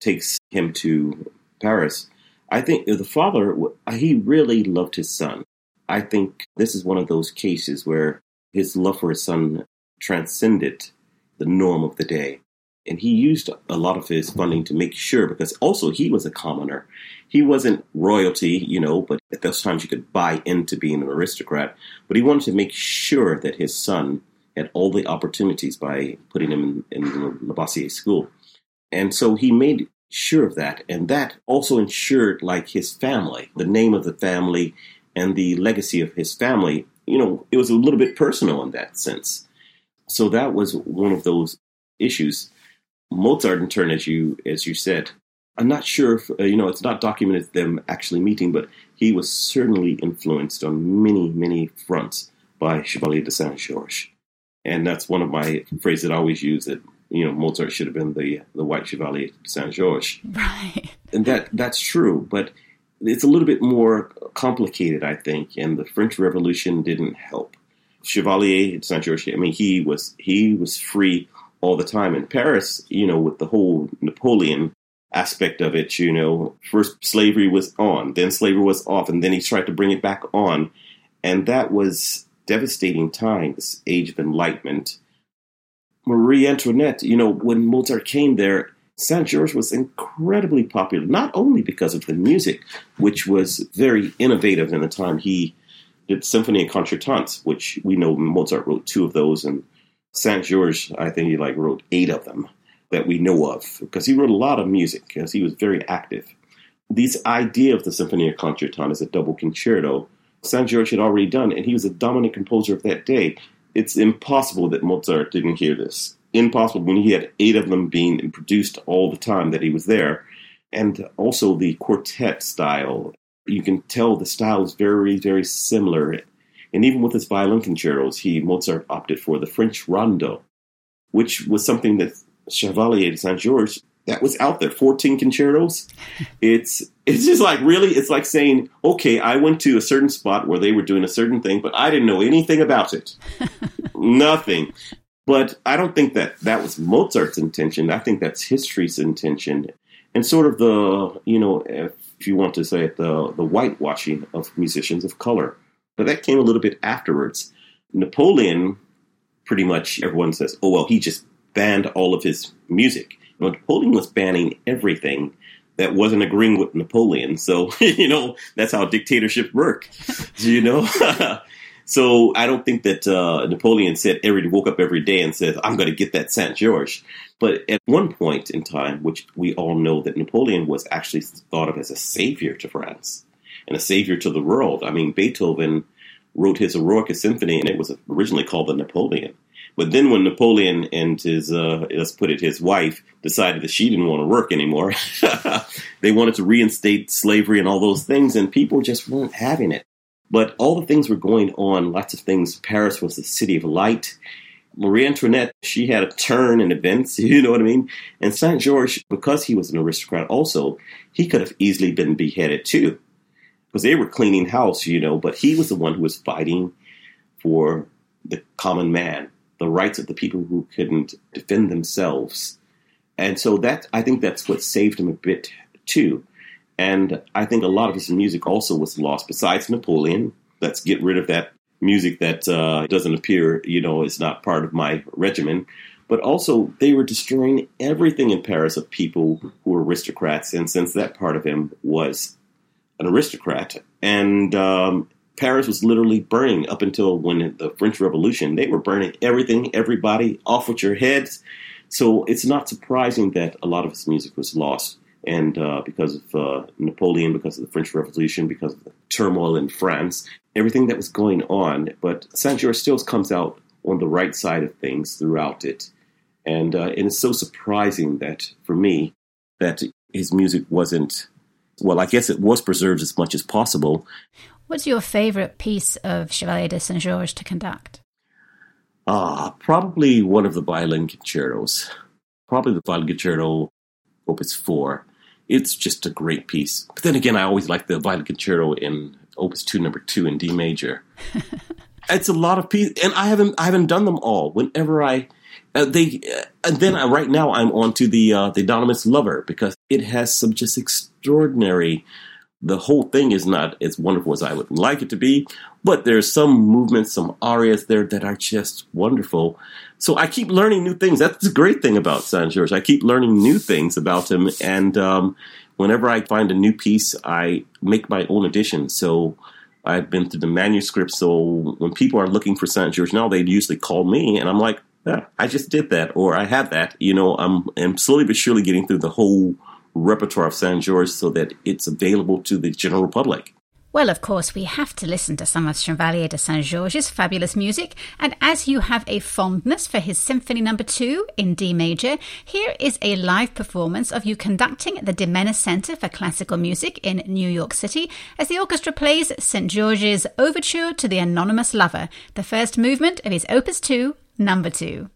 S2: takes him to Paris. I think the father, he really loved his son. I think this is one of those cases where his love for his son transcended the norm of the day. And he used a lot of his funding to make sure, because also he was a commoner. He wasn't royalty, you know, but at those times you could buy into being an aristocrat. But he wanted to make sure that his son had all the opportunities by putting him in, in the La Boëssière school. And so he made sure of that. And that also ensured, like, his family, the name of the family and the legacy of his family. You know, it was a little bit personal in that sense. So that was one of those issues. Mozart, in turn, as you as you said, I'm not sure if uh, you know it's not documented them actually meeting, but he was certainly influenced on many many fronts by Chevalier de Saint Georges, and that's one of my phrases that I always use that you know Mozart should have been the the white Chevalier de Saint Georges,
S1: right?
S2: And that that's true, but it's a little bit more complicated, I think, and the French Revolution didn't help. Chevalier de Saint Georges, I mean, he was he was free all the time. In Paris, you know, with the whole Napoleon aspect of it, you know, first slavery was on, then slavery was off, and then he tried to bring it back on. And that was devastating time, this age of enlightenment. Marie Antoinette, you know, when Mozart came there, Saint George was incredibly popular, not only because of the music, which was very innovative in the time he did Symphony and Concertantes, which we know Mozart wrote two of those, and Saint George, I think he like wrote eight of them that we know of because he wrote a lot of music because he was very active. This idea of the Symphonia Concertante as a double concerto, San George had already done, and he was a dominant composer of that day. It's impossible that Mozart didn't hear this. Impossible when he had eight of them being produced all the time that he was there. And also the quartet style. You can tell the style is very, very similar and even with his violin concertos, he Mozart opted for the French rondo, which was something that Chevalier de Saint Georges that was out there. Fourteen concertos. It's it's just like really, it's like saying, okay, I went to a certain spot where they were doing a certain thing, but I didn't know anything about it. Nothing. But I don't think that that was Mozart's intention. I think that's history's intention. and sort of the you know if you want to say it the the whitewashing of musicians of color. But that came a little bit afterwards. Napoleon, pretty much everyone says, oh well, he just banned all of his music. Napoleon was banning everything that wasn't agreeing with Napoleon. So you know that's how dictatorship work. you know. So I don't think that uh, Napoleon said every woke up every day and said, "I'm going to get that Saint George." But at one point in time, which we all know that Napoleon was actually thought of as a savior to France and a savior to the world. I mean, Beethoven wrote his Eroica Symphony, and it was originally called the Napoleon. But then when Napoleon and his, uh, let's put it, his wife decided that she didn't want to work anymore, they wanted to reinstate slavery and all those things, and people just weren't having it. But all the things were going on, lots of things. Paris was the city of light. Marie Antoinette, she had a turn in events, you know what I mean? And St. George, because he was an aristocrat also, he could have easily been beheaded too. Because they were cleaning house, you know, but he was the one who was fighting for the common man, the rights of the people who couldn't defend themselves. And so that I think that's what saved him a bit too. And I think a lot of his music also was lost. Besides Napoleon, let's get rid of that music that uh, doesn't appear, you know, is not part of my regimen. But also, they were destroying everything in Paris of people who were aristocrats. And since that part of him was an aristocrat, and um, Paris was literally burning up until when the French Revolution, they were burning everything, everybody off with your heads. So it's not surprising that a lot of his music was lost and uh, because of uh, Napoleon, because of the French Revolution, because of the turmoil in France, everything that was going on. But Saint George still comes out on the right side of things throughout it, and uh, and it's so surprising that for me that his music wasn't. Well, I guess it was preserved as much as possible.
S1: What's your favorite piece of Chevalier de Saint Georges to conduct?
S2: Ah, probably one of the violin concertos. Probably the violin concerto, Opus Four it's just a great piece. But then again, I always like the Violin Concerto in Opus Two, Number Two, in D major. it's a lot of pieces, and I haven't I haven't done them all. Whenever I uh, they uh, and then I, right now I'm on to the uh, the Anonymous Lover because it has some just extraordinary. The whole thing is not as wonderful as I would like it to be, but there's some movements, some arias there that are just wonderful. So I keep learning new things. That's the great thing about Saint George. I keep learning new things about him, and um, whenever I find a new piece, I make my own addition. So I've been through the manuscript. So when people are looking for Saint George now, they usually call me, and I'm like, yeah, I just did that, or I have that. You know, I'm, I'm slowly but surely getting through the whole repertoire of Saint George so that it's available to the general public.
S1: Well, of course, we have to listen to some of Chevalier de Saint Georges' fabulous music, and as you have a fondness for his Symphony Number no. 2 in D major, here is a live performance of you conducting the DiMenna Center for Classical Music in New York City as the orchestra plays St. George's Overture to the Anonymous Lover, the first movement of his Opus 2, Number 2.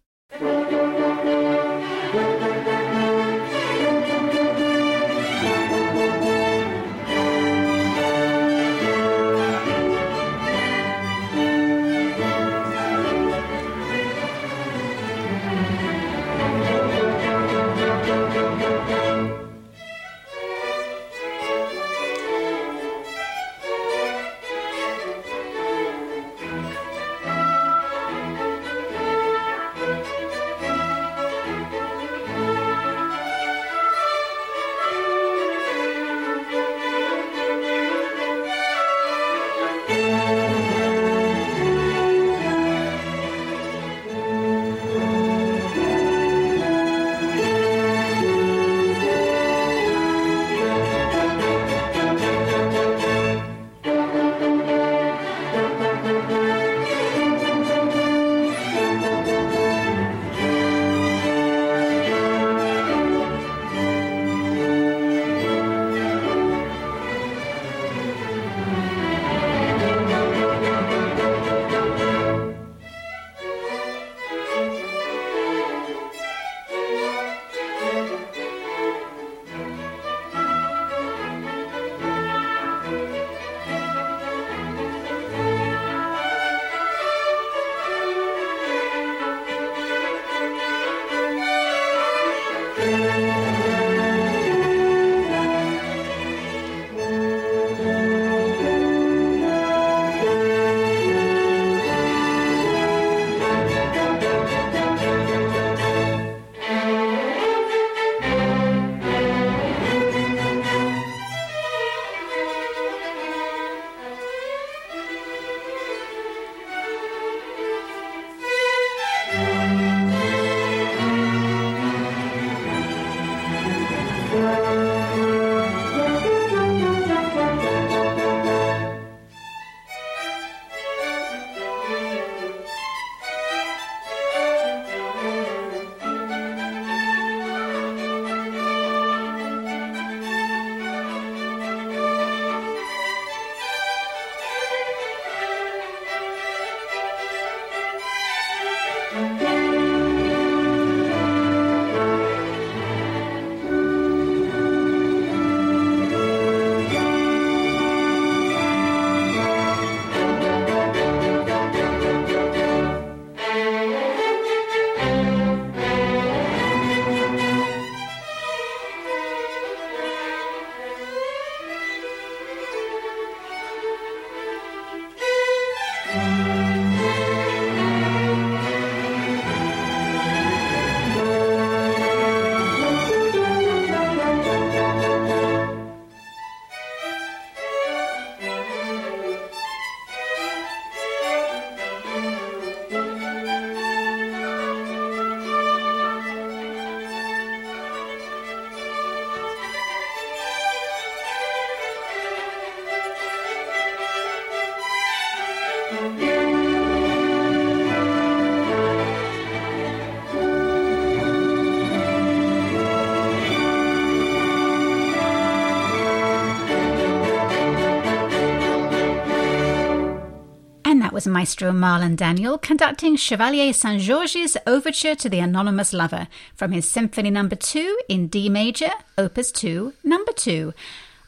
S1: Was Maestro Marlon Daniel conducting Chevalier Saint Georges' Overture to the Anonymous Lover from his Symphony No. 2 in D major, Opus 2, No. 2.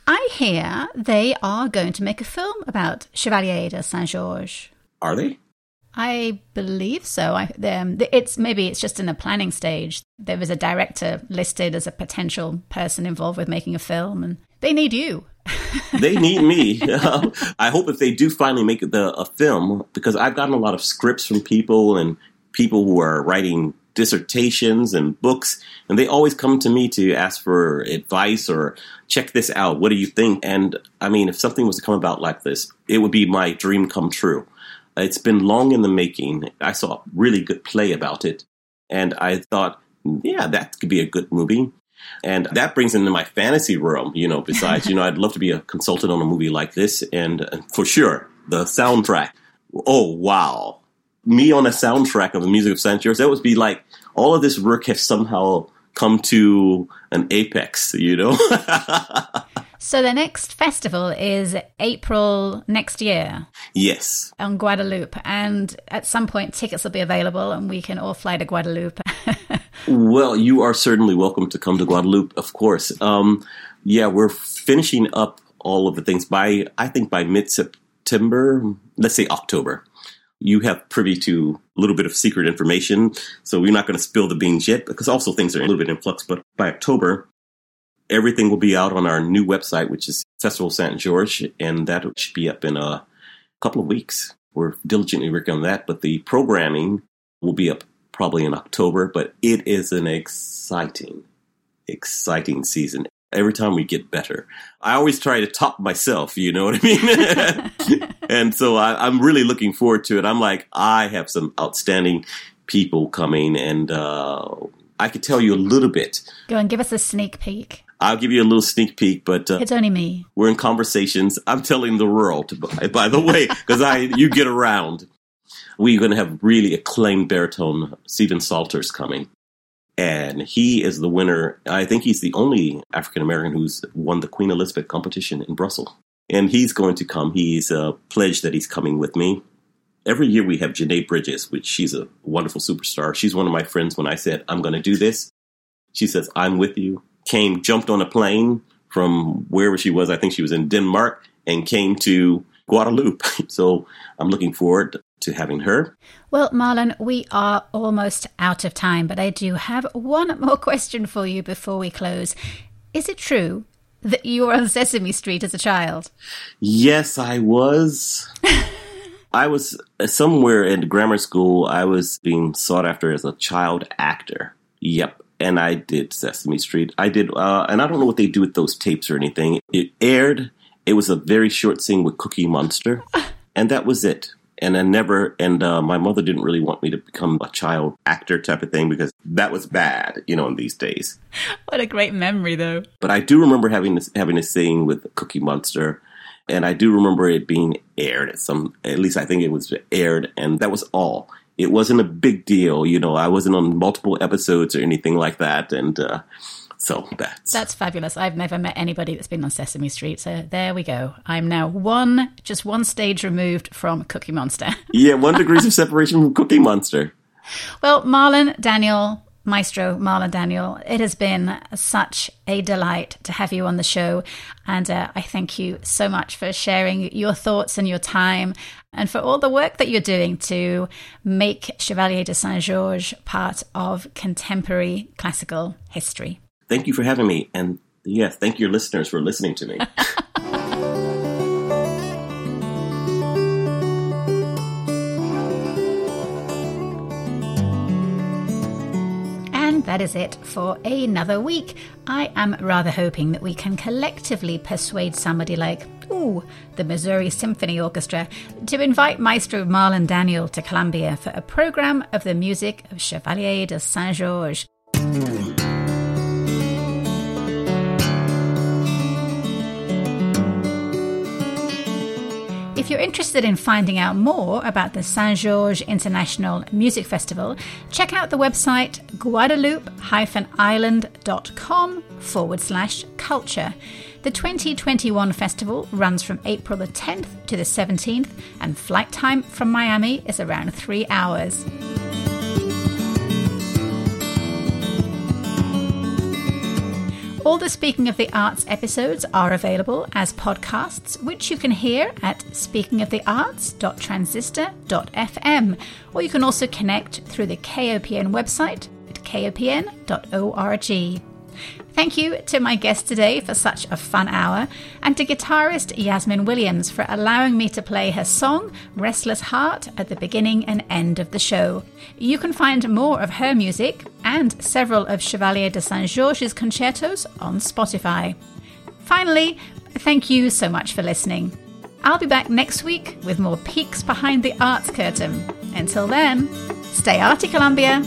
S1: I hear they are going to make a film about Chevalier de Saint Georges.
S2: Are they?
S1: I believe so. I, um, it's maybe it's just in the planning stage. There was a director listed as a potential person involved with making a film, and they need you.
S2: they need me. Um, I hope if they do finally make the a film, because I've gotten a lot of scripts from people and people who are writing dissertations and books, and they always come to me to ask for advice or check this out. What do you think? And I mean, if something was to come about like this, it would be my dream come true. It's been long in the making. I saw a really good play about it, and I thought, yeah, that could be a good movie. And that brings into my fantasy realm, you know, besides, you know, I'd love to be a consultant on a movie like this. And, for sure, the soundtrack. Oh, wow. Me on a soundtrack of the music of Saint George, that would be like all of this work has somehow come to an apex, you know?
S1: so the next festival is April next year.
S2: Yes.
S1: On Guadeloupe. And at some point, tickets will be available and we can all fly to Guadeloupe.
S2: well, you are certainly welcome to come to Guadeloupe, of course. Um, yeah, we're finishing up all of the things by, I think, by mid September, let's say October. You have privy to a little bit of secret information, so we're not going to spill the beans yet because also things are a little bit in flux. But by October, everything will be out on our new website, which is Festival Saint George, and that should be up in a couple of weeks. We're diligently working on that, but the programming will be up probably in October, but it is an exciting, exciting season. Every time we get better. I always try to top myself, you know what I mean? and so I, am really looking forward to it. I'm like, I have some outstanding people coming, and uh, I could tell you a little bit.
S1: Go and give us a sneak peek.
S2: I'll give you a little sneak peek, but uh,
S1: it's only me.
S2: We're in conversations. I'm telling the world, by, by the way, because I you get around we're going to have really acclaimed baritone Stephen Salters coming. And he is the winner. I think he's the only African American who's won the Queen Elizabeth competition in Brussels. And he's going to come. He's uh, pledged that he's coming with me. Every year we have Janae Bridges, which she's a wonderful superstar. She's one of my friends when I said, I'm going to do this. She says, I'm with you. Came, jumped on a plane from wherever she was. I think she was in Denmark and came to Guadeloupe. So I'm looking forward to having her.
S1: Well, Marlon, we are almost out of time, but I do have one more question for you before we close. Is it true that you were on Sesame Street as a child?
S2: Yes, I was. I was uh, somewhere in grammar school. I was being sought after as a child actor. Yep. And I did Sesame Street. I did, uh, and I don't know what they do with those tapes or anything. It aired. It was a very short scene with Cookie Monster, and that was it and I never and uh, my mother didn't really want me to become a child actor type of thing because that was bad, you know, in these days.
S1: What a great memory, though.
S2: But I do remember having this, having a scene with Cookie Monster, and I do remember it being aired at some. At least I think it was aired, and that was all. It wasn't a big deal, you know. I wasn't on multiple episodes or anything like that, and. Uh, so that's
S1: that's fabulous. I've never met anybody that's been on Sesame Street. So there we go. I'm now one, just one stage removed from Cookie Monster.
S2: yeah, one degrees of separation from Cookie Monster.
S1: Well, Marlon, Daniel, Maestro Marlon Daniel, it has been such a delight to have you on the show. And uh, I thank you so much for sharing your thoughts and your time and for all the work that you're doing to make Chevalier de Saint Georges part of contemporary classical history
S2: thank you for having me. And yeah, thank your listeners for listening to me.
S1: And that is it for another week. I am rather hoping that we can collectively persuade somebody like, ooh, the Missouri Symphony Orchestra to invite Maestro Marlon Daniel to Columbia for a program of the music of Chevalier de Saint Georges. If you're interested in finding out more about the Saint Georges International Music Festival, check out the website guadeloupe-island.com forward slash culture. The 2021 festival runs from April the 10th to the 17th, and flight time from Miami is around three hours. All the Speaking of the Arts episodes are available as podcasts, which you can hear at speakingofthearts.transistor.fm, or you can also connect through the KOPN website at kopn.org. Thank you to my guest today for such a fun hour, and to guitarist Yasmin Williams for allowing me to play her song, Restless Heart, at the beginning and end of the show. You can find more of her music and several of Chevalier de Saint Georges' concertos on Spotify. Finally, thank you so much for listening. I'll be back next week with more peeks behind the arts curtain. Until then, stay arty, Columbia!